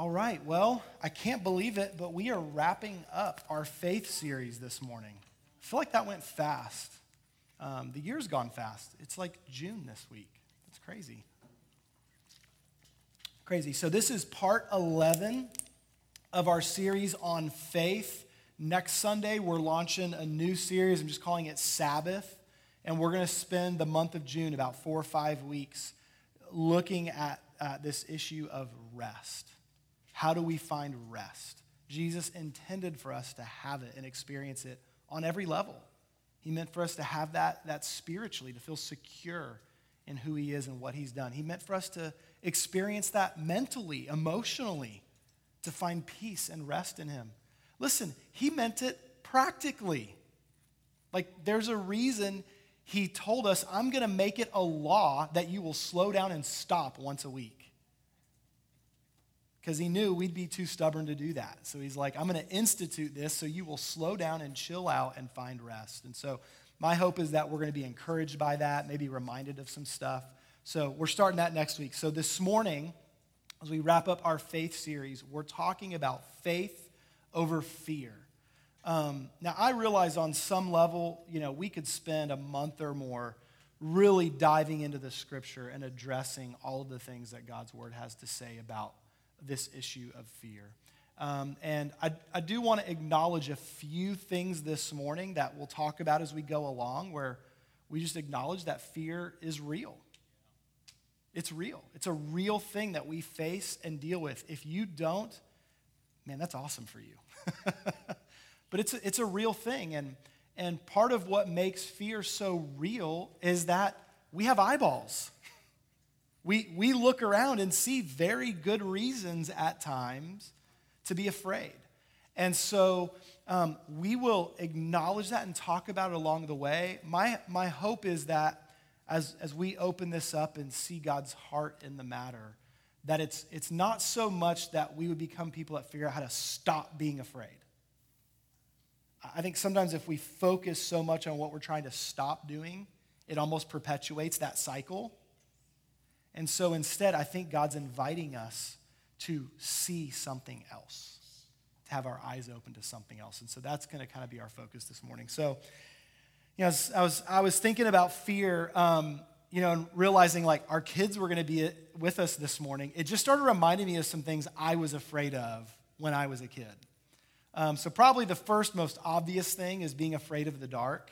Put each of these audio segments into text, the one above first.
All right, well, I can't believe it, but we are wrapping up our faith series this morning. I feel like that went fast. Um, the year's gone fast. It's like June this week. It's crazy. Crazy. So, this is part 11 of our series on faith. Next Sunday, we're launching a new series. I'm just calling it Sabbath. And we're going to spend the month of June, about four or five weeks, looking at uh, this issue of rest. How do we find rest? Jesus intended for us to have it and experience it on every level. He meant for us to have that, that spiritually, to feel secure in who He is and what He's done. He meant for us to experience that mentally, emotionally, to find peace and rest in Him. Listen, He meant it practically. Like, there's a reason He told us, I'm going to make it a law that you will slow down and stop once a week because he knew we'd be too stubborn to do that. So he's like, I'm going to institute this so you will slow down and chill out and find rest. And so my hope is that we're going to be encouraged by that, maybe reminded of some stuff. So we're starting that next week. So this morning, as we wrap up our faith series, we're talking about faith over fear. Um, now, I realize on some level, you know, we could spend a month or more really diving into the scripture and addressing all of the things that God's word has to say about this issue of fear. Um, and I, I do want to acknowledge a few things this morning that we'll talk about as we go along, where we just acknowledge that fear is real. It's real. It's a real thing that we face and deal with. If you don't, man, that's awesome for you. but it's a, it's a real thing. And, and part of what makes fear so real is that we have eyeballs. We, we look around and see very good reasons at times to be afraid. And so um, we will acknowledge that and talk about it along the way. My, my hope is that as, as we open this up and see God's heart in the matter, that it's, it's not so much that we would become people that figure out how to stop being afraid. I think sometimes if we focus so much on what we're trying to stop doing, it almost perpetuates that cycle and so instead, I think God's inviting us to see something else, to have our eyes open to something else. And so that's going to kind of be our focus this morning. So, you know, I was, I was thinking about fear, um, you know, and realizing like our kids were going to be with us this morning. It just started reminding me of some things I was afraid of when I was a kid. Um, so, probably the first most obvious thing is being afraid of the dark.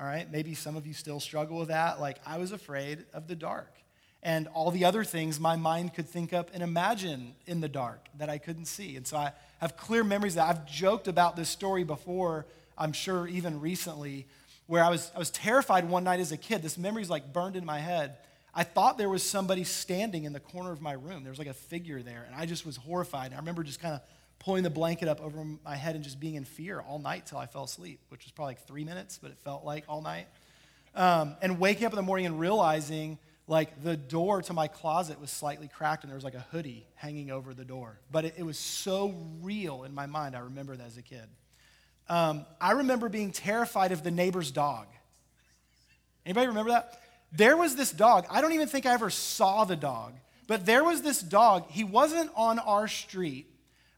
All right, maybe some of you still struggle with that. Like, I was afraid of the dark and all the other things my mind could think up and imagine in the dark that I couldn't see. And so I have clear memories that I've joked about this story before, I'm sure even recently, where I was, I was terrified one night as a kid. This memory's like burned in my head. I thought there was somebody standing in the corner of my room. There was like a figure there, and I just was horrified. I remember just kind of pulling the blanket up over my head and just being in fear all night till I fell asleep, which was probably like three minutes, but it felt like all night. Um, and waking up in the morning and realizing like the door to my closet was slightly cracked and there was like a hoodie hanging over the door. But it, it was so real in my mind. I remember that as a kid. Um, I remember being terrified of the neighbor's dog. Anybody remember that? There was this dog. I don't even think I ever saw the dog, but there was this dog. He wasn't on our street,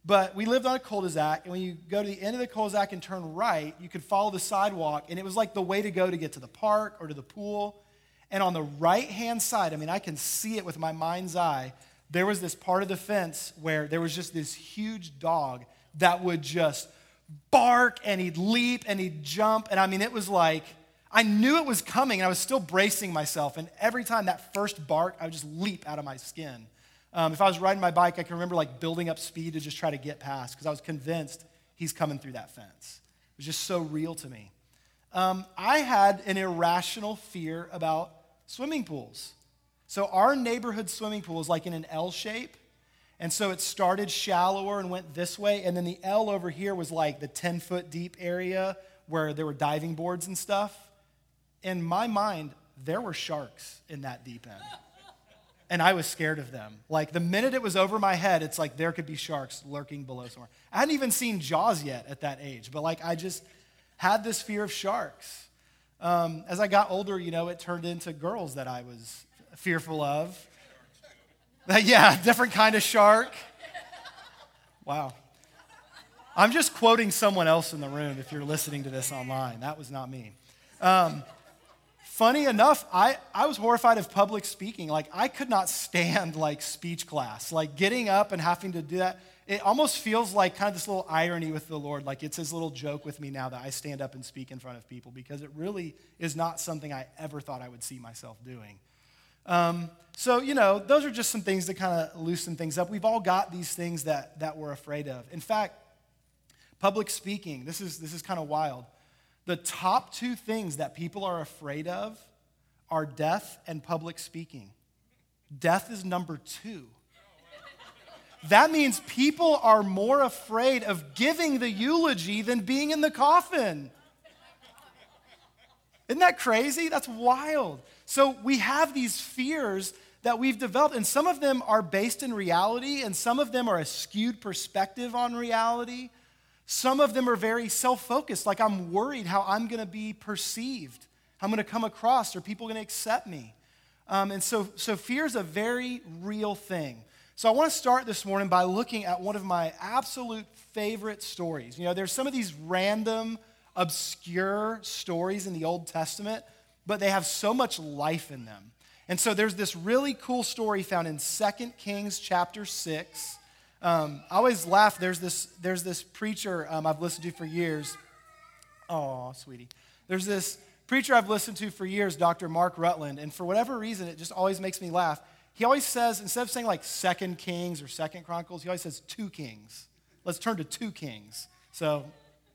but we lived on a cul-de-sac, and when you go to the end of the cul-de-sac and turn right, you could follow the sidewalk, and it was like the way to go to get to the park or to the pool. And on the right hand side, I mean, I can see it with my mind's eye, there was this part of the fence where there was just this huge dog that would just bark and he'd leap and he'd jump. And I mean, it was like, I knew it was coming and I was still bracing myself. And every time that first bark, I would just leap out of my skin. Um, if I was riding my bike, I can remember like building up speed to just try to get past because I was convinced he's coming through that fence. It was just so real to me. Um, I had an irrational fear about swimming pools. So our neighborhood swimming pool is like in an L shape. And so it started shallower and went this way. And then the L over here was like the 10 foot deep area where there were diving boards and stuff. In my mind, there were sharks in that deep end. And I was scared of them. Like the minute it was over my head, it's like there could be sharks lurking below somewhere. I hadn't even seen Jaws yet at that age, but like I just had this fear of sharks. Um, as I got older, you know, it turned into girls that I was fearful of. yeah, different kind of shark. Wow. I'm just quoting someone else in the room if you're listening to this online. That was not me. Um, funny enough, I, I was horrified of public speaking. Like, I could not stand, like, speech class. Like, getting up and having to do that, it almost feels like kind of this little irony with the Lord. Like, it's his little joke with me now that I stand up and speak in front of people because it really is not something I ever thought I would see myself doing. Um, so, you know, those are just some things that kind of loosen things up. We've all got these things that, that we're afraid of. In fact, public speaking, this is, this is kind of wild. The top two things that people are afraid of are death and public speaking. Death is number two. That means people are more afraid of giving the eulogy than being in the coffin. Isn't that crazy? That's wild. So we have these fears that we've developed, and some of them are based in reality, and some of them are a skewed perspective on reality. Some of them are very self focused, like I'm worried how I'm going to be perceived, how I'm going to come across, are people going to accept me? Um, and so, so fear is a very real thing. So I want to start this morning by looking at one of my absolute favorite stories. You know, there's some of these random, obscure stories in the Old Testament, but they have so much life in them. And so there's this really cool story found in 2 Kings chapter 6. Um, I always laugh. There's this, there's this preacher um, I've listened to for years. Oh, sweetie. There's this preacher I've listened to for years, Dr. Mark Rutland, and for whatever reason, it just always makes me laugh. He always says, instead of saying like Second Kings or Second Chronicles, he always says two kings. Let's turn to two kings. So,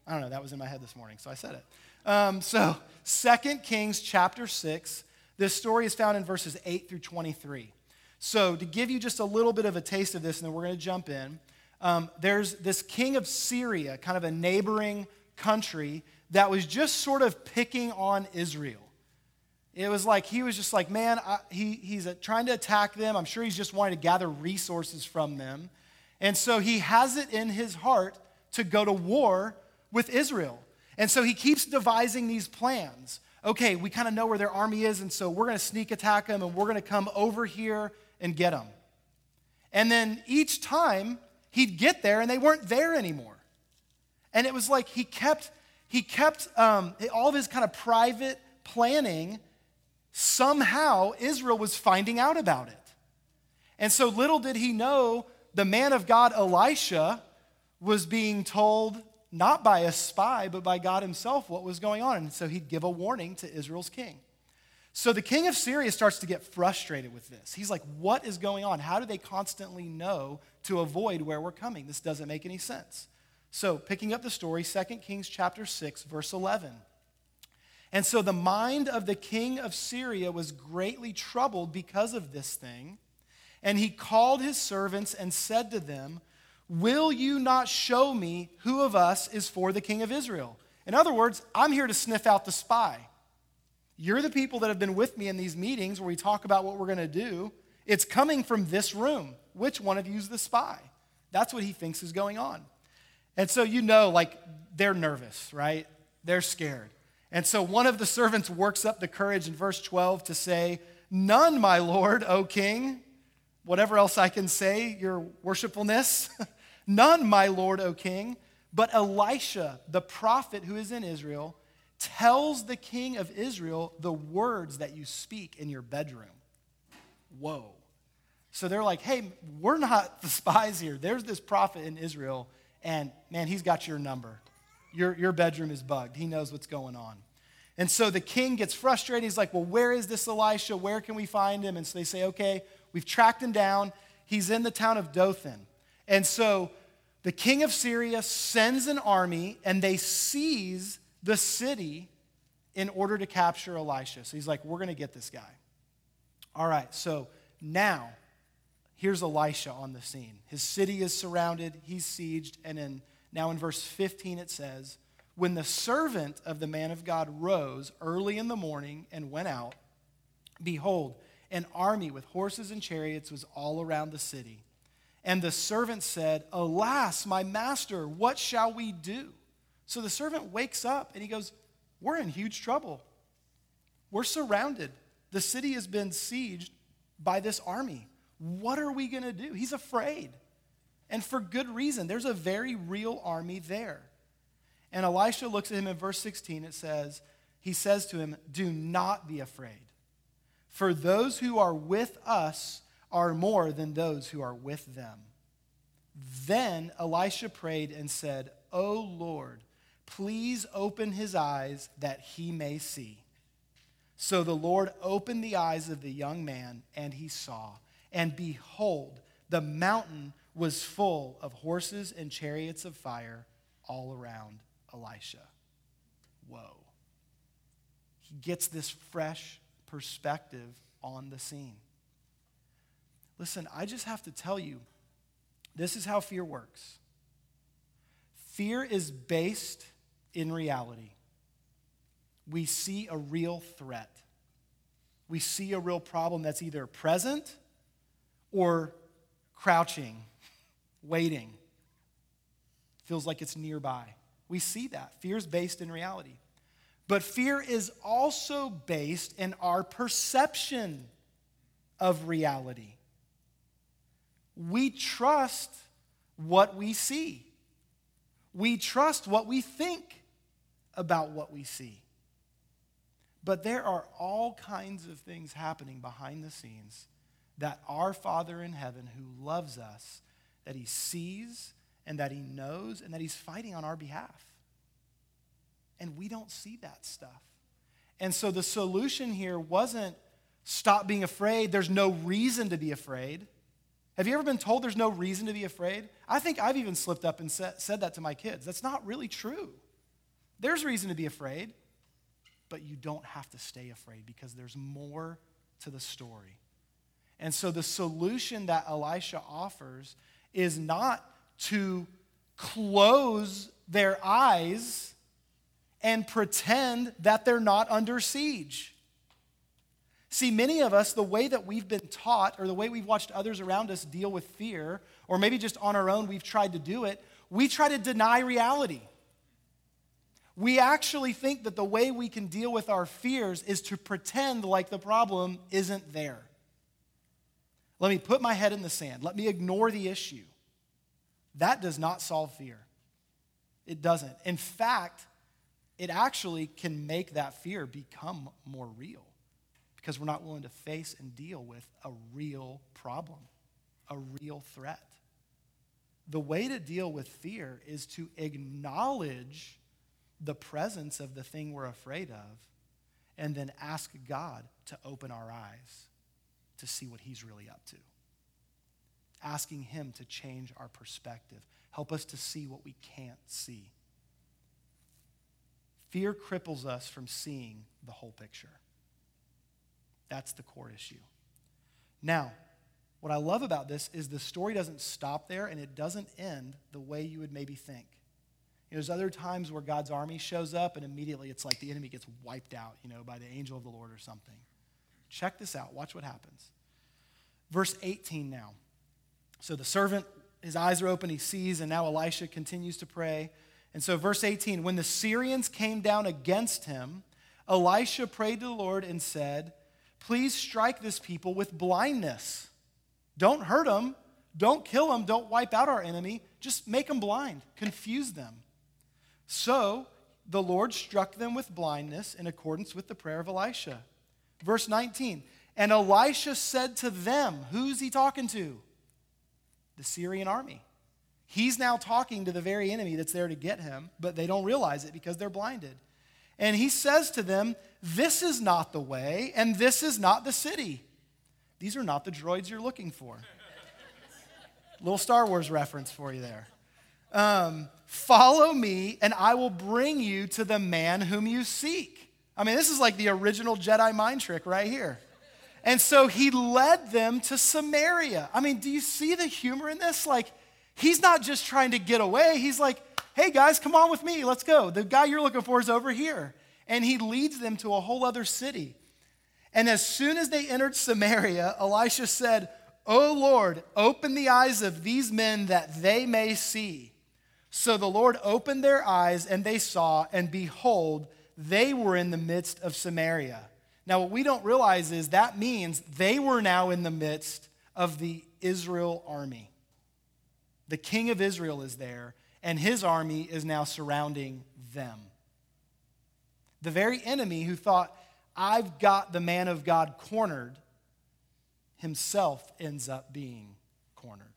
I don't know, that was in my head this morning, so I said it. Um, so, Second Kings chapter 6, this story is found in verses 8 through 23. So, to give you just a little bit of a taste of this, and then we're going to jump in, um, there's this king of Syria, kind of a neighboring country, that was just sort of picking on Israel. It was like he was just like, man, I, he, he's trying to attack them. I'm sure he's just wanting to gather resources from them. And so he has it in his heart to go to war with Israel. And so he keeps devising these plans. Okay, we kind of know where their army is, and so we're going to sneak attack them, and we're going to come over here and get them. And then each time he'd get there and they weren't there anymore. And it was like he kept, he kept um, all of his kind of private planning, somehow Israel was finding out about it. And so little did he know the man of God, Elisha, was being told not by a spy, but by God himself what was going on. And so he'd give a warning to Israel's king. So the king of Syria starts to get frustrated with this. He's like, What is going on? How do they constantly know to avoid where we're coming? This doesn't make any sense. So, picking up the story, 2 Kings chapter 6, verse 11. And so the mind of the king of Syria was greatly troubled because of this thing. And he called his servants and said to them, Will you not show me who of us is for the king of Israel? In other words, I'm here to sniff out the spy. You're the people that have been with me in these meetings where we talk about what we're going to do. It's coming from this room. Which one of you is the spy? That's what he thinks is going on. And so you know, like, they're nervous, right? They're scared. And so one of the servants works up the courage in verse 12 to say, None, my lord, O king. Whatever else I can say, your worshipfulness. None, my lord, O king. But Elisha, the prophet who is in Israel, tells the king of Israel the words that you speak in your bedroom. Whoa. So they're like, hey, we're not the spies here. There's this prophet in Israel, and man, he's got your number. Your, your bedroom is bugged. He knows what's going on. And so the king gets frustrated. He's like, well, where is this Elisha? Where can we find him? And so they say, okay, we've tracked him down. He's in the town of Dothan. And so the king of Syria sends an army, and they seize the city in order to capture Elisha. So he's like, we're going to get this guy. All right, so now here's Elisha on the scene. His city is surrounded, he's sieged, and in, now in verse 15 it says, When the servant of the man of God rose early in the morning and went out, behold, an army with horses and chariots was all around the city. And the servant said, Alas, my master, what shall we do? So the servant wakes up and he goes, We're in huge trouble. We're surrounded. The city has been sieged by this army. What are we going to do? He's afraid. And for good reason. There's a very real army there. And Elisha looks at him in verse 16. It says, He says to him, Do not be afraid, for those who are with us are more than those who are with them. Then Elisha prayed and said, O Lord, please open his eyes that he may see. So the Lord opened the eyes of the young man, and he saw. And behold, the mountain was full of horses and chariots of fire all around Elisha. Whoa. He gets this fresh perspective on the scene. Listen, I just have to tell you this is how fear works fear is based in reality. We see a real threat, we see a real problem that's either present or crouching, waiting. Feels like it's nearby. We see that. Fear is based in reality. But fear is also based in our perception of reality. We trust what we see, we trust what we think about what we see. But there are all kinds of things happening behind the scenes that our Father in heaven, who loves us, that he sees and that he knows and that he's fighting on our behalf. And we don't see that stuff. And so the solution here wasn't stop being afraid. There's no reason to be afraid. Have you ever been told there's no reason to be afraid? I think I've even slipped up and said, that to my kids. That's not really true. There's reason to be afraid, but you don't have to stay afraid because there's more to the story. And so the solution that Elisha offers is not to close their eyes and pretend that they're not under siege. See, many of us, the way that we've been taught or the way we've watched others around us deal with fear, or maybe just on our own we've tried to do it, we try to deny reality. We actually think that the way we can deal with our fears is to pretend like the problem isn't there. Let me put my head in the sand. Let me ignore the issue. That does not solve fear. It doesn't. In fact, it actually can make that fear become more real because we're not willing to face and deal with a real problem, a real threat. The way to deal with fear is to acknowledge the presence of the thing we're afraid of and then ask God to open our eyes to see what He's really up to. Asking Him to change our perspective, help us to see what we can't see. Fear cripples us from seeing the whole picture. That's the core issue. Now, what I love about this is the story doesn't stop there and it doesn't end the way you would maybe think. You know, there's other times where God's army shows up and immediately it's like the enemy gets wiped out, you know, by the angel of the Lord or something. Check this out. Watch what happens. Verse 18 now. So the servant, his eyes are open, he sees, and now Elisha continues to pray. And so, verse 18 when the Syrians came down against him, Elisha prayed to the Lord and said, Please strike this people with blindness. Don't hurt them. Don't kill them. Don't wipe out our enemy. Just make them blind, confuse them. So the Lord struck them with blindness in accordance with the prayer of Elisha. Verse 19 And Elisha said to them, Who's he talking to? The Syrian army. He's now talking to the very enemy that's there to get him, but they don't realize it because they're blinded. And he says to them, This is not the way, and this is not the city. These are not the droids you're looking for. Little Star Wars reference for you there. Um, Follow me, and I will bring you to the man whom you seek. I mean, this is like the original Jedi mind trick right here. And so he led them to Samaria. I mean, do you see the humor in this? Like, he's not just trying to get away, he's like, hey guys, come on with me, let's go. The guy you're looking for is over here. And he leads them to a whole other city. And as soon as they entered Samaria, Elisha said, O Lord, open the eyes of these men that they may see. So the Lord opened their eyes, and they saw, and behold, they were in the midst of Samaria. Now, what we don't realize is that means they were now in the midst of the Israel army. The king of Israel is there, and his army is now surrounding them. The very enemy who thought, I've got the man of God cornered, himself ends up being cornered.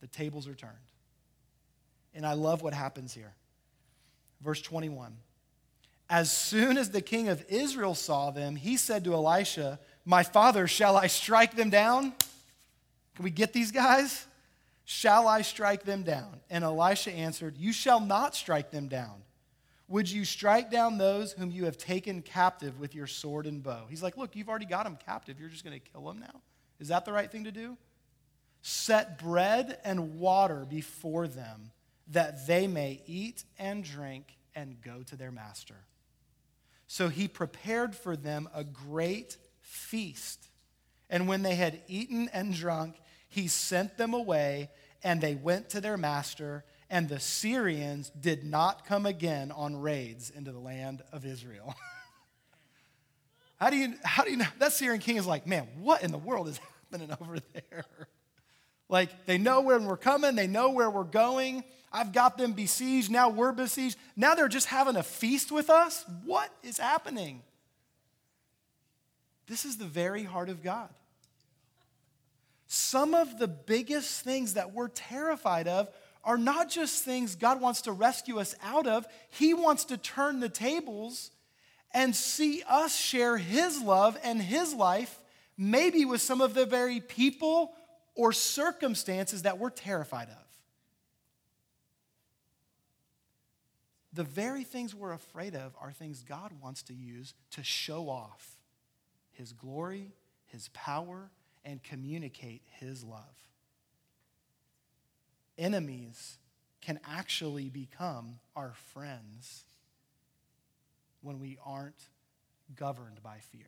The tables are turned. And I love what happens here. Verse 21. As soon as the king of Israel saw them, he said to Elisha, My father, shall I strike them down? Can we get these guys? Shall I strike them down? And Elisha answered, You shall not strike them down. Would you strike down those whom you have taken captive with your sword and bow? He's like, Look, you've already got them captive. You're just going to kill them now? Is that the right thing to do? Set bread and water before them that they may eat and drink and go to their master. So he prepared for them a great feast. And when they had eaten and drunk, he sent them away, and they went to their master. And the Syrians did not come again on raids into the land of Israel. how do you how do you know that Syrian king is like, man, what in the world is happening over there? Like they know when we're coming, they know where we're going. I've got them besieged. Now we're besieged. Now they're just having a feast with us. What is happening? This is the very heart of God. Some of the biggest things that we're terrified of are not just things God wants to rescue us out of, He wants to turn the tables and see us share His love and His life, maybe with some of the very people or circumstances that we're terrified of. the very things we're afraid of are things God wants to use to show off His glory, His power, and communicate His love. Enemies can actually become our friends when we aren't governed by fear.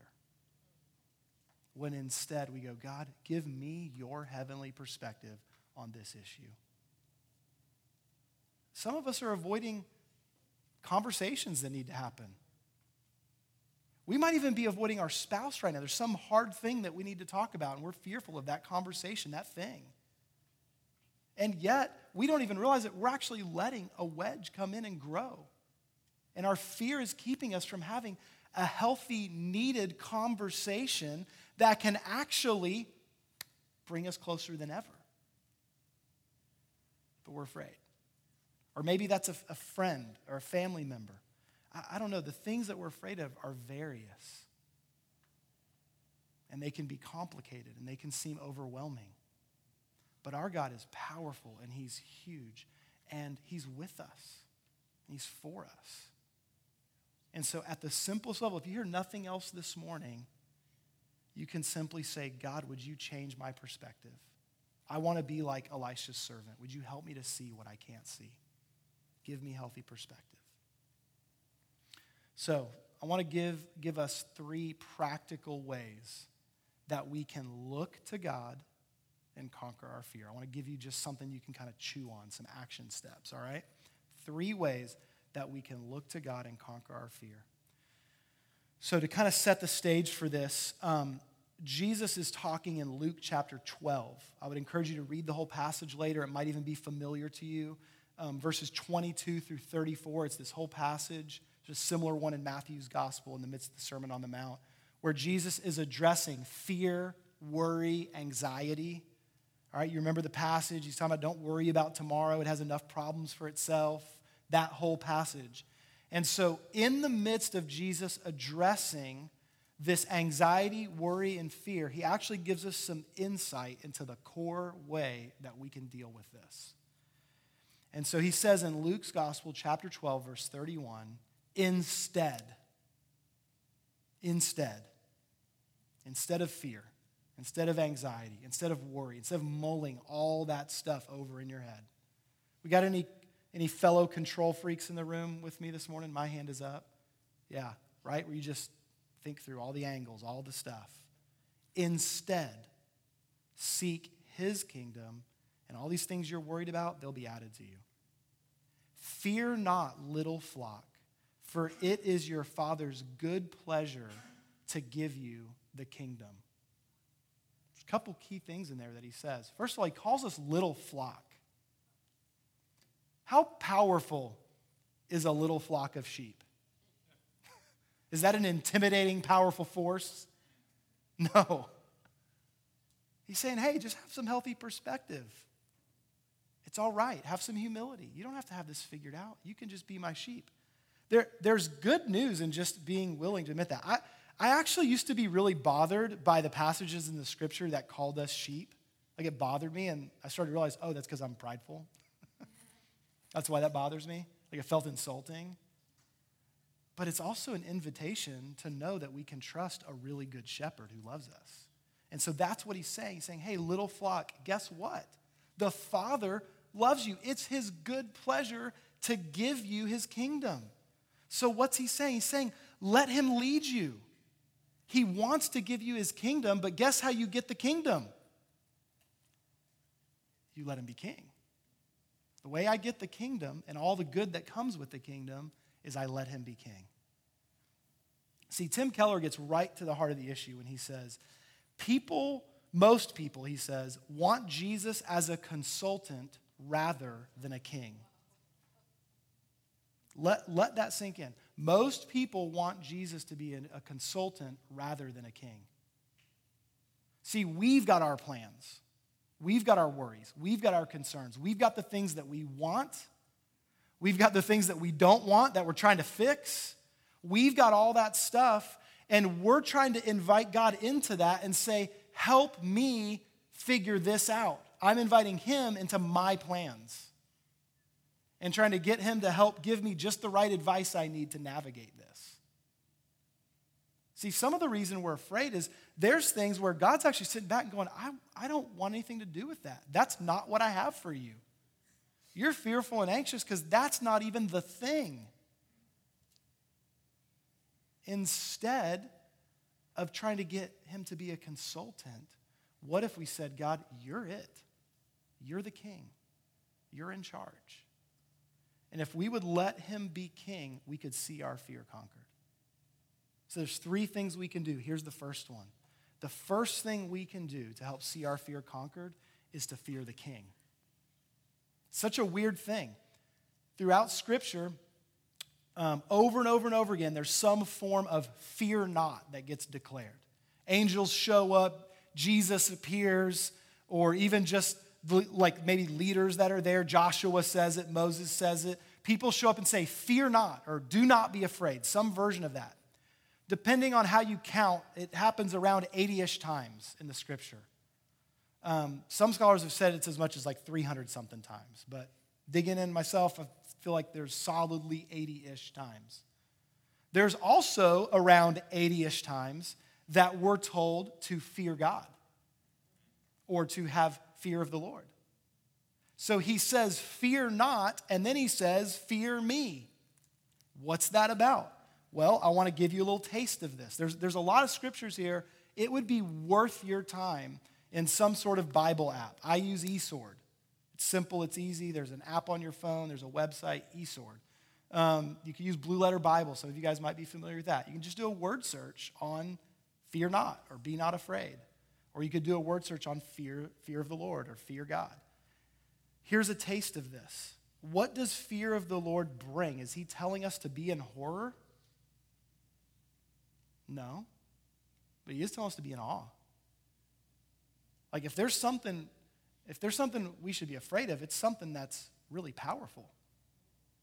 When instead we go, God, give me your heavenly perspective on this issue. Some of us are avoiding conversations that need to happen. We might even be avoiding our spouse right now. There's some hard thing that we need to talk about, and we're fearful of that conversation, that thing. And yet, we don't even realize that we're actually letting a wedge come in and grow. And our fear is keeping us from having a healthy, needed conversation that can actually bring us closer than ever. But we're afraid. Or maybe that's a, a friend or a family member. I, I don't know. The things that we're afraid of are various. And they can be complicated and they can seem overwhelming. But our God is powerful and He's huge and He's with us. He's for us. And so, at the simplest level, if you hear nothing else this morning, you can simply say, God, would you change my perspective? I want to be like Elisha's servant. Would you help me to see what I can't see? Give me healthy perspective. So, I want to give, give us three practical ways that we can look to God and conquer our fear. I want to give you just something you can kind of chew on, some action steps, all right? Three ways that we can look to God and conquer our fear. So, to kind of set the stage for this, um, Jesus is talking in Luke chapter 12. I would encourage you to read the whole passage later. It might even be familiar to you um, verses 22 through 34. It's this whole passage. There's a similar one in Matthew's gospel in the midst of the Sermon on the Mount, where Jesus is addressing fear, worry, anxiety. All right, you remember the passage? He's talking about don't worry about tomorrow, it has enough problems for itself. That whole passage. And so, in the midst of Jesus addressing this anxiety, worry, and fear, he actually gives us some insight into the core way that we can deal with this. And so he says in Luke's Gospel, chapter 12, verse 31, instead, instead, instead of fear, instead of anxiety, instead of worry, instead of mulling all that stuff over in your head. We got any, any fellow control freaks in the room with me this morning? My hand is up. Yeah, right? Where you just think through all the angles, all the stuff. Instead, seek his kingdom, and all these things you're worried about, they'll be added to you. Fear not, little flock, for it is your Father's good pleasure to give you the kingdom. There's a couple key things in there that he says. First of all, he calls us little flock. How powerful is a little flock of sheep? Is that an intimidating, powerful force? No. He's saying, hey, just have some healthy perspective. It's all right. Have some humility. You don't have to have this figured out. You can just be my sheep. There, there's good news in just being willing to admit that. I, I actually used to be really bothered by the passages in the scripture that called us sheep. Like it bothered me, and I started to realize, oh, that's because I'm prideful. That's why that bothers me. Like it felt insulting. But it's also an invitation to know that we can trust a really good shepherd who loves us. And so that's what he's saying. He's saying, hey, little flock, guess what? The Father loves you. It's his good pleasure to give you his kingdom. So what's he saying? He's saying, let him lead you. He wants to give you his kingdom, but guess how you get the kingdom? You let him be king. The way I get the kingdom and all the good that comes with the kingdom is I let him be king. See, Tim Keller gets right to the heart of the issue when he says, People, most people, he says, want Jesus as a consultant rather than a king. Let, let that sink in. Most people want Jesus to be a consultant rather than a king. See, we've got our plans, we've got our worries, we've got our concerns, we've got the things that we want, we've got the things that we don't want that we're trying to fix. We've got all that stuff, and we're trying to invite God into that and say, Help me figure this out. I'm inviting Him into my plans and trying to get Him to help give me just the right advice I need to navigate this. See, some of the reason we're afraid is there's things where God's actually sitting back and going, I, I don't want anything to do with that. That's not what I have for you. You're fearful and anxious because that's not even the thing. Instead of trying to get him to be a consultant, what if we said, God, you're it? You're the king, you're in charge. And if we would let him be king, we could see our fear conquered. So there's three things we can do. Here's the first one. The first thing we can do to help see our fear conquered is to fear the king. Such a weird thing. Throughout Scripture, um, over and over and over again, there's some form of fear not that gets declared. Angels show up, Jesus appears, or even just like maybe leaders that are there. Joshua says it, Moses says it. People show up and say, Fear not, or do not be afraid, some version of that. Depending on how you count, it happens around 80 ish times in the scripture. Um, some scholars have said it's as much as like 300 something times, but digging in myself, I feel like there's solidly 80 ish times. There's also around 80 ish times that we're told to fear God or to have fear of the Lord. So he says, Fear not, and then he says, Fear me. What's that about? Well, I want to give you a little taste of this. There's, there's a lot of scriptures here. It would be worth your time in some sort of Bible app. I use eSword. It's simple, it's easy. There's an app on your phone, there's a website, eSword. Um, you can use Blue Letter Bible. Some of you guys might be familiar with that. You can just do a word search on fear not or be not afraid. Or you could do a word search on fear, fear of the Lord or fear God. Here's a taste of this. What does fear of the Lord bring? Is he telling us to be in horror? No. But he is telling us to be in awe. Like if there's something if there's something we should be afraid of, it's something that's really powerful.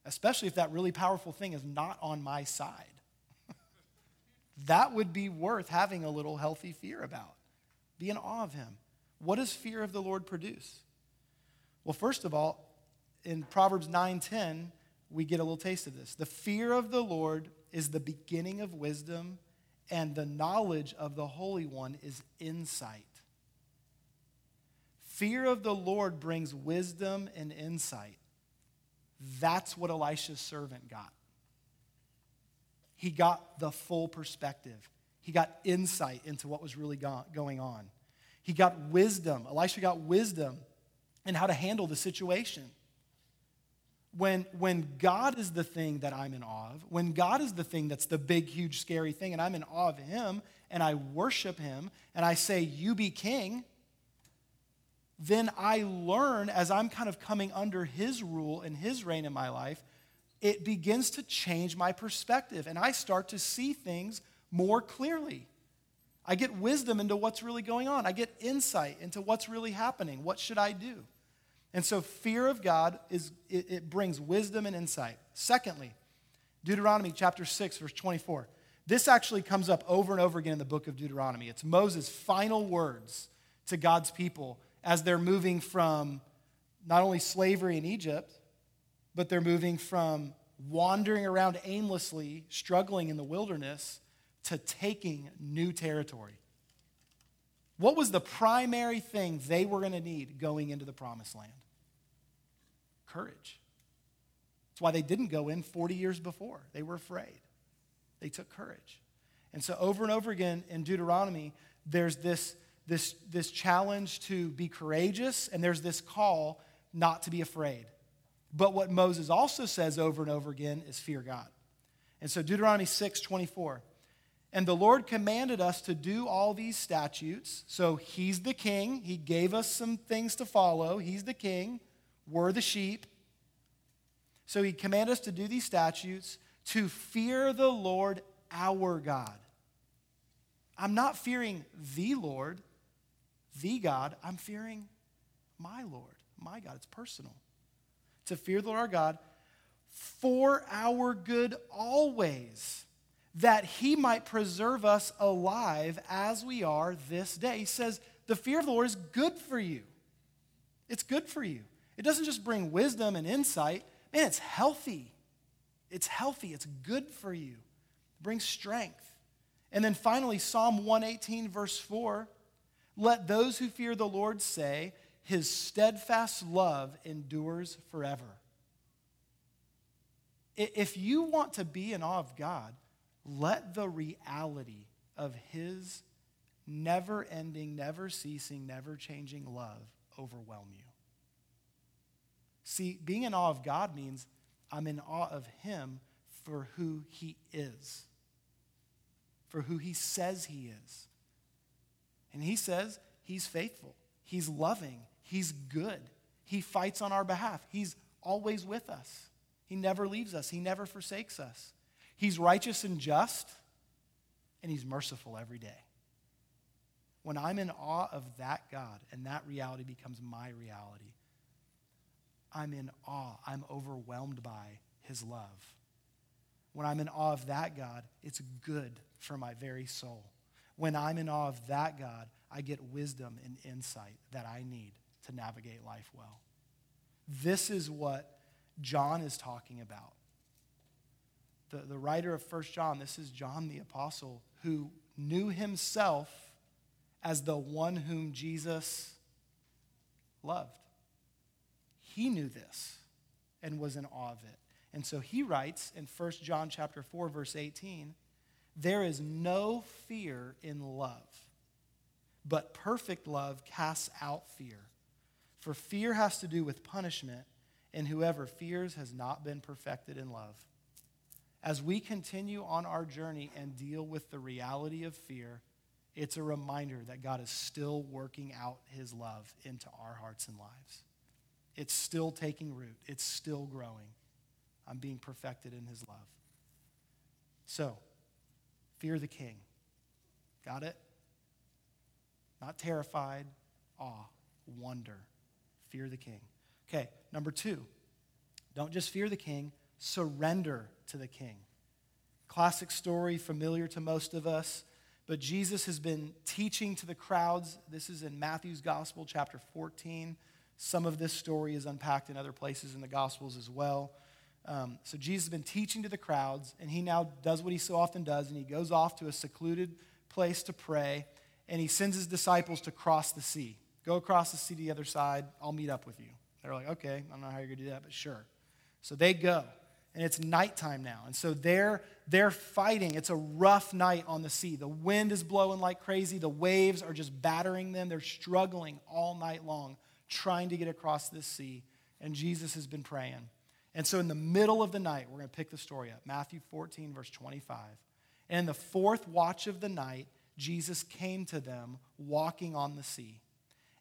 Especially if that really powerful thing is not on my side. that would be worth having a little healthy fear about. Be in awe of him. What does fear of the Lord produce? Well, first of all, in Proverbs 9:10, we get a little taste of this. The fear of the Lord is the beginning of wisdom, and the knowledge of the Holy One is insight. Fear of the Lord brings wisdom and insight. That's what Elisha's servant got. He got the full perspective. He got insight into what was really going on. He got wisdom. Elisha got wisdom in how to handle the situation. When, when God is the thing that I'm in awe of, when God is the thing that's the big, huge, scary thing, and I'm in awe of Him, and I worship Him, and I say, You be king, then I learn as I'm kind of coming under his rule and his reign in my life, it begins to change my perspective and I start to see things more clearly. I get wisdom into what's really going on. I get insight into what's really happening. What should I do? And so fear of God is it, it brings wisdom and insight. Secondly, Deuteronomy chapter 6 verse 24. This actually comes up over and over again in the book of Deuteronomy. It's Moses' final words to God's people as they're moving from not only slavery in Egypt, but they're moving from wandering around aimlessly, struggling in the wilderness, to taking new territory. What was the primary thing they were going to need going into the promised land? Courage. That's why they didn't go in 40 years before. They were afraid. They took courage. And so, over and over again in Deuteronomy, there's this this, this challenge to be courageous, and there's this call not to be afraid. But what Moses also says over and over again is fear God. And so Deuteronomy 6 24. And the Lord commanded us to do all these statutes. So he's the king. He gave us some things to follow. He's the king. We're the sheep. So he commanded us to do these statutes to fear the Lord our God. I'm not fearing the Lord, the God, I'm fearing my Lord, my God. It's personal. To fear the Lord our God for our good always, that he might preserve us alive as we are this day. He says, the fear of the Lord is good for you. It's good for you. It doesn't just bring wisdom and insight, man, it's healthy. It's healthy, it's good for you. It brings strength. And then finally, Psalm 118, verse 4 let those who fear the Lord say, His steadfast love endures forever. If you want to be in awe of God, let the reality of His never ending, never ceasing, never changing love overwhelm you. See, being in awe of God means I'm in awe of Him for who He is, for who He says He is. And he says he's faithful, he's loving, he's good. He fights on our behalf. He's always with us. He never leaves us, he never forsakes us. He's righteous and just, and he's merciful every day. When I'm in awe of that God and that reality becomes my reality, I'm in awe. I'm overwhelmed by his love. When I'm in awe of that God, it's good for my very soul. When I'm in awe of that God, I get wisdom and insight that I need to navigate life well. This is what John is talking about. The, the writer of First John, this is John the Apostle, who knew himself as the one whom Jesus loved. He knew this and was in awe of it. And so he writes in 1 John chapter 4 verse 18, there is no fear in love, but perfect love casts out fear. For fear has to do with punishment, and whoever fears has not been perfected in love. As we continue on our journey and deal with the reality of fear, it's a reminder that God is still working out his love into our hearts and lives. It's still taking root, it's still growing. I'm being perfected in his love. So, Fear the king. Got it? Not terrified, awe, wonder. Fear the king. Okay, number two, don't just fear the king, surrender to the king. Classic story, familiar to most of us, but Jesus has been teaching to the crowds. This is in Matthew's Gospel, chapter 14. Some of this story is unpacked in other places in the Gospels as well. Um, so Jesus has been teaching to the crowds, and he now does what he so often does, and he goes off to a secluded place to pray, and he sends his disciples to cross the sea. Go across the sea to the other side. I'll meet up with you. They're like, okay, I don't know how you're going to do that, but sure. So they go, and it's nighttime now. And so they're, they're fighting. It's a rough night on the sea. The wind is blowing like crazy. The waves are just battering them. They're struggling all night long trying to get across this sea. And Jesus has been praying. And so, in the middle of the night, we're going to pick the story up Matthew 14, verse 25. And in the fourth watch of the night, Jesus came to them walking on the sea.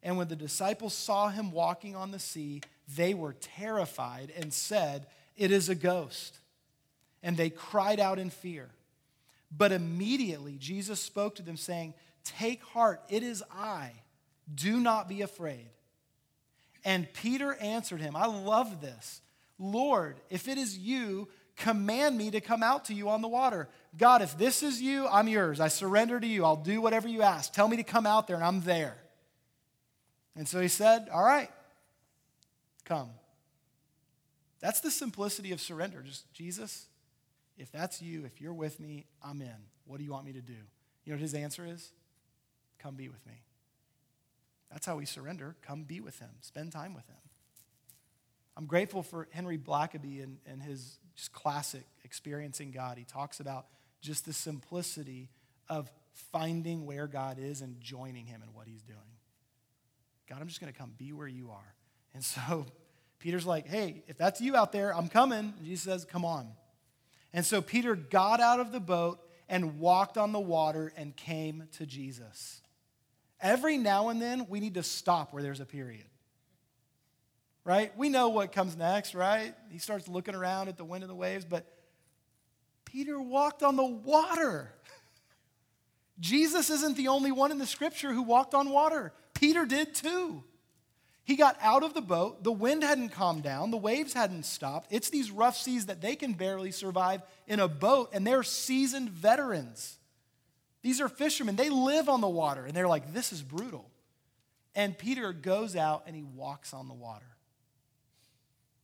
And when the disciples saw him walking on the sea, they were terrified and said, It is a ghost. And they cried out in fear. But immediately Jesus spoke to them, saying, Take heart, it is I. Do not be afraid. And Peter answered him, I love this. Lord, if it is you, command me to come out to you on the water. God, if this is you, I'm yours. I surrender to you. I'll do whatever you ask. Tell me to come out there, and I'm there. And so he said, All right, come. That's the simplicity of surrender. Just, Jesus, if that's you, if you're with me, I'm in. What do you want me to do? You know what his answer is? Come be with me. That's how we surrender. Come be with him, spend time with him. I'm grateful for Henry Blackaby and, and his just classic experiencing God. He talks about just the simplicity of finding where God is and joining him in what he's doing. God, I'm just going to come be where you are. And so Peter's like, hey, if that's you out there, I'm coming. And Jesus says, come on. And so Peter got out of the boat and walked on the water and came to Jesus. Every now and then, we need to stop where there's a period. Right? We know what comes next, right? He starts looking around at the wind and the waves, but Peter walked on the water. Jesus isn't the only one in the scripture who walked on water. Peter did too. He got out of the boat. The wind hadn't calmed down. The waves hadn't stopped. It's these rough seas that they can barely survive in a boat, and they're seasoned veterans. These are fishermen. They live on the water, and they're like, this is brutal. And Peter goes out and he walks on the water.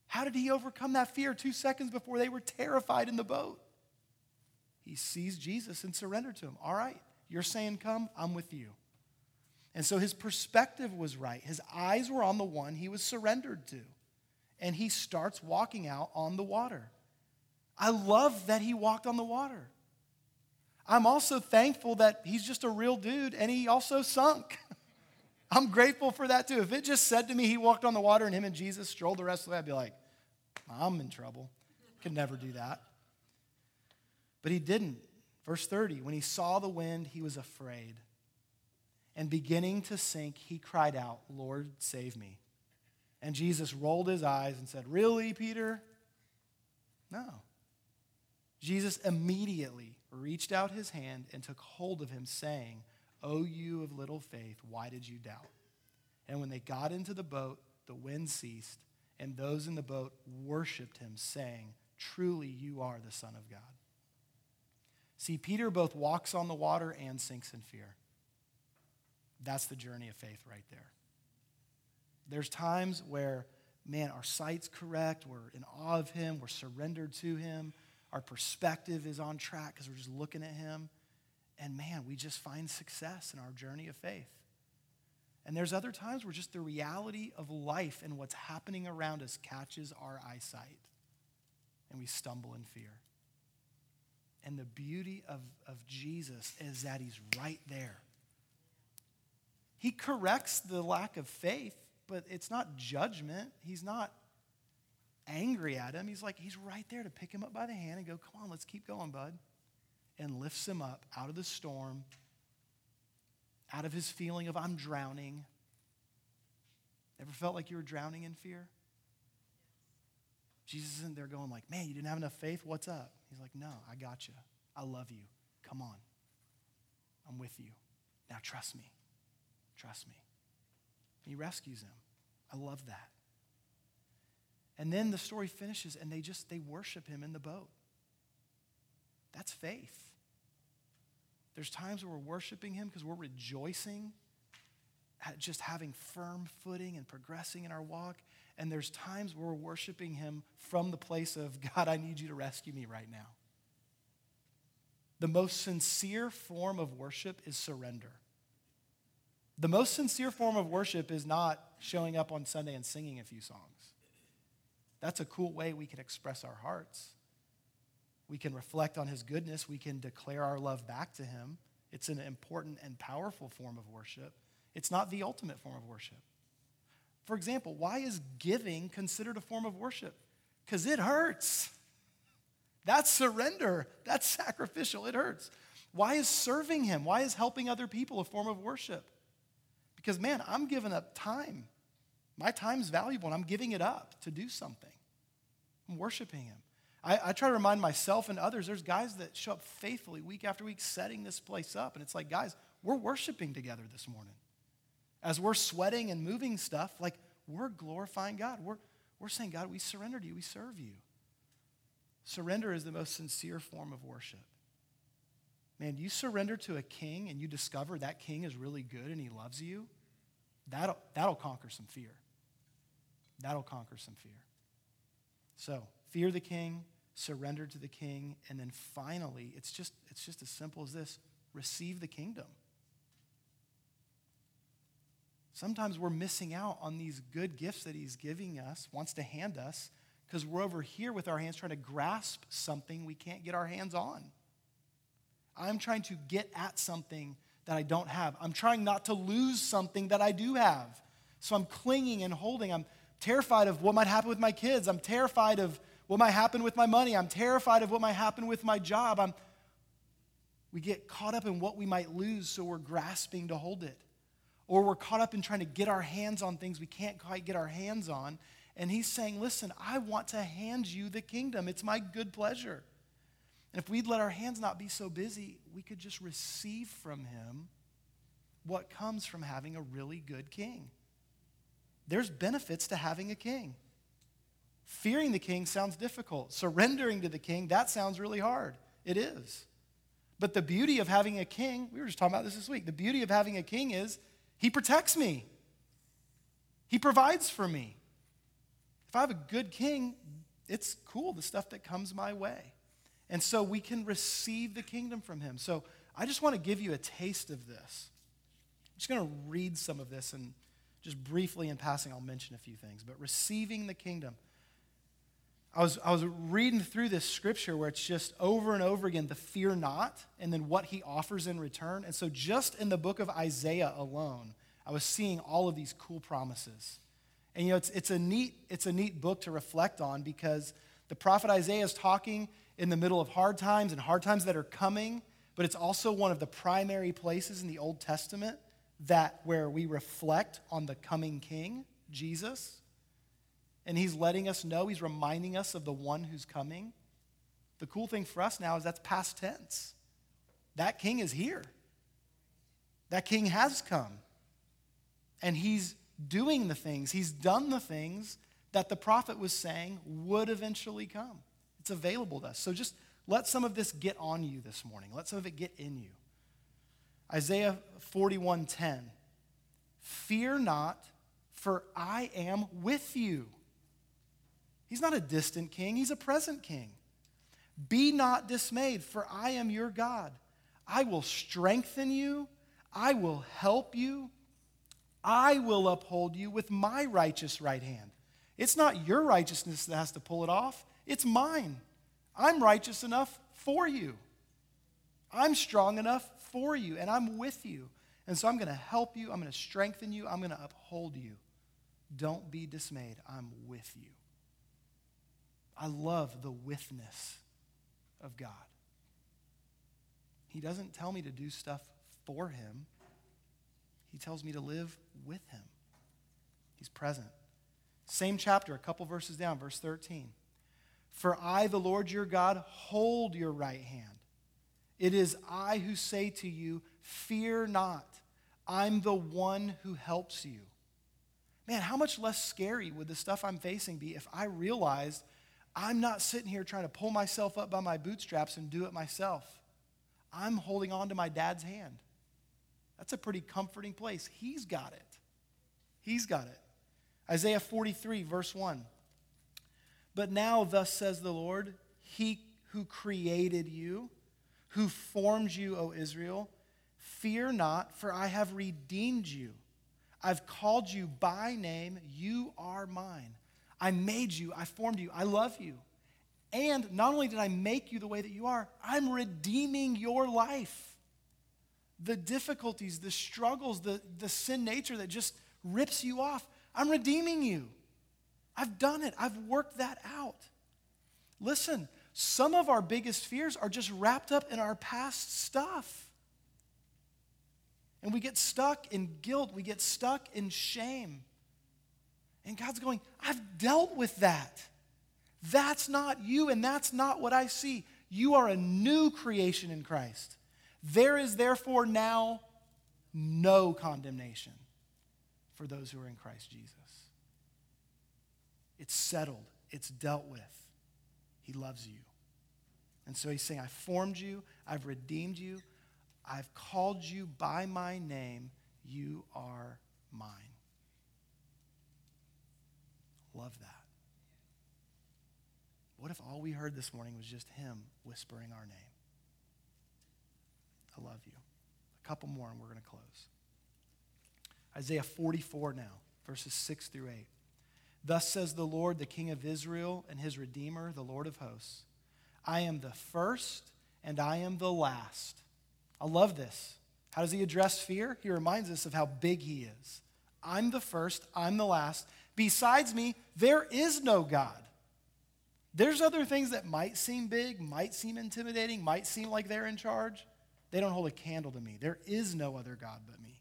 How did he overcome that fear two seconds before they were terrified in the boat? He sees Jesus and surrendered to him. All right, you're saying come, I'm with you. And so his perspective was right. His eyes were on the one he was surrendered to. And he starts walking out on the water. I love that he walked on the water. I'm also thankful that he's just a real dude and he also sunk. I'm grateful for that too. If it just said to me he walked on the water and him and Jesus strolled the rest of the way, I'd be like, I'm in trouble. Could never do that. But he didn't. Verse 30 when he saw the wind, he was afraid and beginning to sink, he cried out, Lord, save me. And Jesus rolled his eyes and said, Really, Peter? No. Jesus immediately reached out his hand and took hold of him, saying, O you of little faith, why did you doubt? And when they got into the boat, the wind ceased, and those in the boat worshiped him, saying, Truly you are the Son of God. See, Peter both walks on the water and sinks in fear. That's the journey of faith right there. There's times where, man, our sight's correct, we're in awe of Him, we're surrendered to Him, our perspective is on track because we're just looking at Him. And man, we just find success in our journey of faith. And there's other times where just the reality of life and what's happening around us catches our eyesight and we stumble in fear. And the beauty of, of Jesus is that he's right there. He corrects the lack of faith, but it's not judgment. He's not angry at him. He's like, he's right there to pick him up by the hand and go, come on, let's keep going, bud. And lifts him up out of the storm, out of his feeling of, I'm drowning. Ever felt like you were drowning in fear? Jesus isn't there going like, man, you didn't have enough faith? What's up? He's like, no, I got you. I love you. Come on. I'm with you. Now trust me. Trust me. He rescues him. I love that. And then the story finishes and they just they worship him in the boat. That's faith. There's times where we're worshiping him because we're rejoicing at just having firm footing and progressing in our walk. And there's times where we're worshiping him from the place of, God, I need you to rescue me right now. The most sincere form of worship is surrender. The most sincere form of worship is not showing up on Sunday and singing a few songs. That's a cool way we can express our hearts. We can reflect on his goodness. We can declare our love back to him. It's an important and powerful form of worship. It's not the ultimate form of worship. For example, why is giving considered a form of worship? Because it hurts. That's surrender. That's sacrificial. It hurts. Why is serving him? Why is helping other people a form of worship? Because, man, I'm giving up time. My time's valuable, and I'm giving it up to do something. I'm worshiping Him. I, I, try to remind myself and others there's guys that show up faithfully week after week setting this place up. And it's like, guys, we're worshiping together this morning. As we're sweating and moving stuff, like we're glorifying God. We're, we're saying, God, we surrender to you, we serve you. Surrender is the most sincere form of worship. Man, you surrender to a king and you discover that king is really good and he loves you, that'll, that'll conquer some fear. That'll conquer some fear. So, fear the king, surrender to the king, and then finally, it's just, it's just as simple as this receive the kingdom. Sometimes we're missing out on these good gifts that he's giving us, wants to hand us, because we're over here with our hands trying to grasp something we can't get our hands on. I'm trying to get at something that I don't have. I'm trying not to lose something that I do have. So I'm clinging and holding. I'm terrified of what might happen with my kids. I'm terrified of what might happen with my money. I'm terrified of what might happen with my job. I'm, we get caught up in what we might lose, so we're grasping to hold it. Or we're caught up in trying to get our hands on things we can't quite get our hands on. And he's saying, Listen, I want to hand you the kingdom. It's my good pleasure. And if we'd let our hands not be so busy, we could just receive from him what comes from having a really good king. There's benefits to having a king. Fearing the king sounds difficult. Surrendering to the king, that sounds really hard. It is. But the beauty of having a king, we were just talking about this this week, the beauty of having a king is he protects me, he provides for me. If I have a good king, it's cool, the stuff that comes my way. And so we can receive the kingdom from him. So I just want to give you a taste of this. I'm just going to read some of this and just briefly in passing, I'll mention a few things. But receiving the kingdom. I was, I was reading through this scripture where it's just over and over again the fear not and then what he offers in return. And so, just in the book of Isaiah alone, I was seeing all of these cool promises. And you know, it's, it's, a, neat, it's a neat book to reflect on because the prophet Isaiah is talking in the middle of hard times and hard times that are coming, but it's also one of the primary places in the Old Testament that where we reflect on the coming king, Jesus and he's letting us know, he's reminding us of the one who's coming. The cool thing for us now is that's past tense. That king is here. That king has come. And he's doing the things, he's done the things that the prophet was saying would eventually come. It's available to us. So just let some of this get on you this morning. Let some of it get in you. Isaiah 41:10. Fear not, for I am with you. He's not a distant king, he's a present king. Be not dismayed, for I am your God. I will strengthen you, I will help you, I will uphold you with my righteous right hand. It's not your righteousness that has to pull it off, it's mine. I'm righteous enough for you. I'm strong enough for you, and I'm with you. And so I'm going to help you, I'm going to strengthen you, I'm going to uphold you. Don't be dismayed. I'm with you. I love the withness of God. He doesn't tell me to do stuff for him, he tells me to live with him. He's present. Same chapter, a couple verses down, verse 13. For I, the Lord your God, hold your right hand. It is I who say to you, Fear not. I'm the one who helps you. Man, how much less scary would the stuff I'm facing be if I realized I'm not sitting here trying to pull myself up by my bootstraps and do it myself. I'm holding on to my dad's hand. That's a pretty comforting place. He's got it. He's got it. Isaiah 43, verse 1. But now, thus says the Lord, He who created you, who formed you, O Israel, fear not, for I have redeemed you. I've called you by name. You are mine. I made you, I formed you, I love you. And not only did I make you the way that you are, I'm redeeming your life. The difficulties, the struggles, the, the sin nature that just rips you off, I'm redeeming you. I've done it, I've worked that out. Listen, some of our biggest fears are just wrapped up in our past stuff. And we get stuck in guilt, we get stuck in shame. And God's going, I've dealt with that. That's not you, and that's not what I see. You are a new creation in Christ. There is therefore now no condemnation for those who are in Christ Jesus. It's settled, it's dealt with. He loves you. And so he's saying, I formed you, I've redeemed you, I've called you by my name, you are mine. Love that. What if all we heard this morning was just him whispering our name? I love you. A couple more and we're going to close. Isaiah 44 now, verses 6 through 8. Thus says the Lord, the King of Israel and his Redeemer, the Lord of hosts I am the first and I am the last. I love this. How does he address fear? He reminds us of how big he is. I'm the first, I'm the last. Besides me, there is no God. There's other things that might seem big, might seem intimidating, might seem like they're in charge. They don't hold a candle to me. There is no other God but me.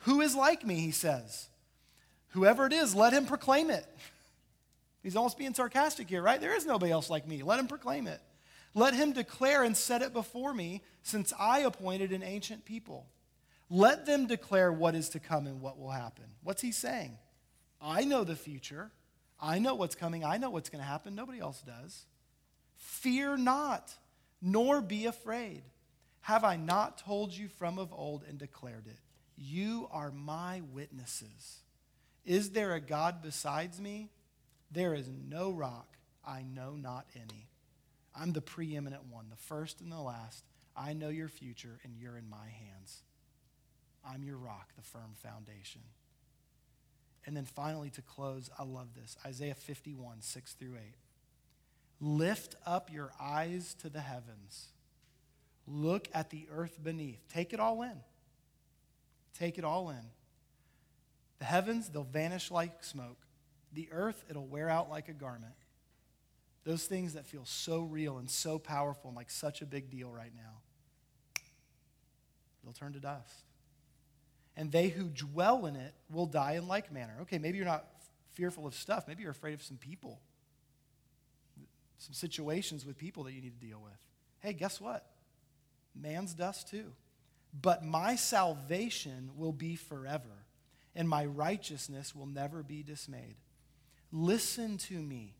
Who is like me, he says. Whoever it is, let him proclaim it. He's almost being sarcastic here, right? There is nobody else like me. Let him proclaim it. Let him declare and set it before me, since I appointed an ancient people. Let them declare what is to come and what will happen. What's he saying? I know the future. I know what's coming. I know what's going to happen. Nobody else does. Fear not, nor be afraid. Have I not told you from of old and declared it? You are my witnesses. Is there a God besides me? There is no rock, I know not any. I'm the preeminent one, the first and the last. I know your future, and you're in my hands. I'm your rock, the firm foundation. And then finally, to close, I love this Isaiah 51, 6 through 8. Lift up your eyes to the heavens, look at the earth beneath. Take it all in. Take it all in. The heavens, they'll vanish like smoke. The earth, it'll wear out like a garment. Those things that feel so real and so powerful and like such a big deal right now, they'll turn to dust. And they who dwell in it will die in like manner. Okay, maybe you're not fearful of stuff. Maybe you're afraid of some people, some situations with people that you need to deal with. Hey, guess what? Man's dust too. But my salvation will be forever, and my righteousness will never be dismayed. Listen to me,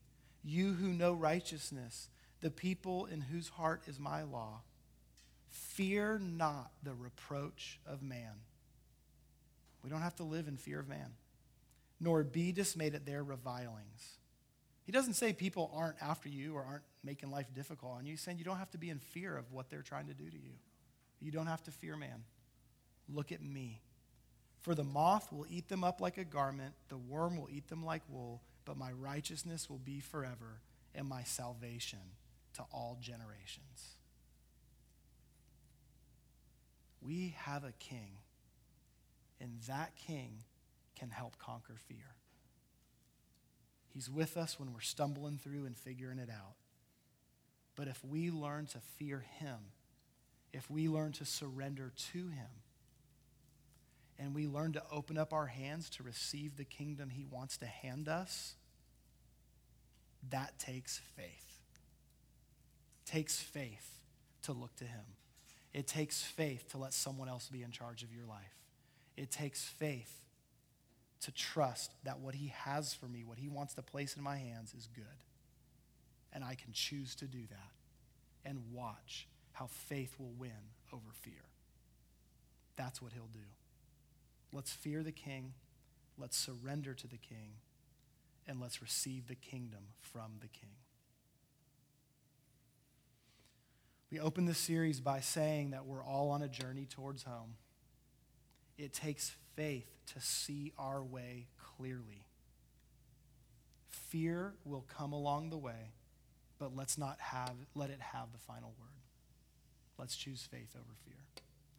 you who know righteousness, the people in whose heart is my law. Fear not the reproach of man. We don't have to live in fear of man, nor be dismayed at their revilings. He doesn't say people aren't after you or aren't making life difficult on you. He's saying you don't have to be in fear of what they're trying to do to you. You don't have to fear man. Look at me. For the moth will eat them up like a garment, the worm will eat them like wool, but my righteousness will be forever, and my salvation to all generations. We have a king, and that king can help conquer fear. He's with us when we're stumbling through and figuring it out. But if we learn to fear him, if we learn to surrender to him, and we learn to open up our hands to receive the kingdom he wants to hand us, that takes faith. It takes faith to look to him. It takes faith to let someone else be in charge of your life. It takes faith to trust that what he has for me, what he wants to place in my hands, is good. And I can choose to do that and watch how faith will win over fear. That's what he'll do. Let's fear the king, let's surrender to the king, and let's receive the kingdom from the king. We open this series by saying that we're all on a journey towards home. It takes faith to see our way clearly. Fear will come along the way, but let's not have let it have the final word. Let's choose faith over fear.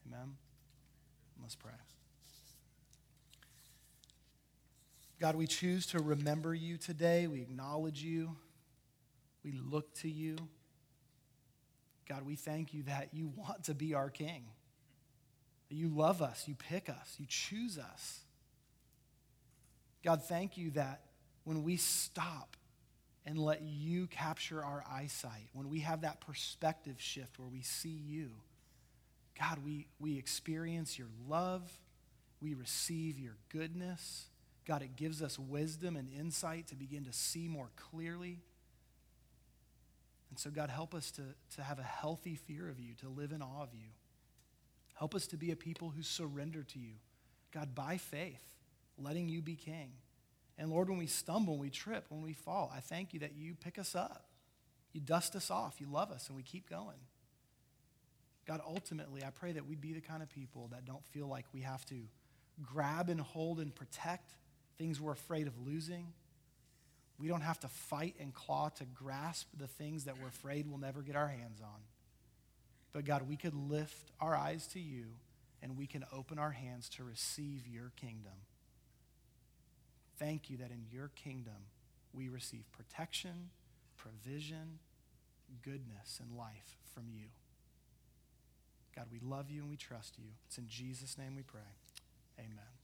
Amen. Let's pray. God, we choose to remember you today. We acknowledge you. We look to you. God, we thank you that you want to be our king. you love us, you pick us, you choose us. God, thank you that when we stop and let you capture our eyesight, when we have that perspective shift where we see you, God, we, we experience your love, we receive your goodness. God, it gives us wisdom and insight to begin to see more clearly. And so, God, help us to, to have a healthy fear of you, to live in awe of you. Help us to be a people who surrender to you, God, by faith, letting you be king. And Lord, when we stumble, when we trip, when we fall, I thank you that you pick us up. You dust us off. You love us, and we keep going. God, ultimately, I pray that we be the kind of people that don't feel like we have to grab and hold and protect things we're afraid of losing. We don't have to fight and claw to grasp the things that we're afraid we'll never get our hands on. But God, we could lift our eyes to you and we can open our hands to receive your kingdom. Thank you that in your kingdom we receive protection, provision, goodness, and life from you. God, we love you and we trust you. It's in Jesus' name we pray. Amen.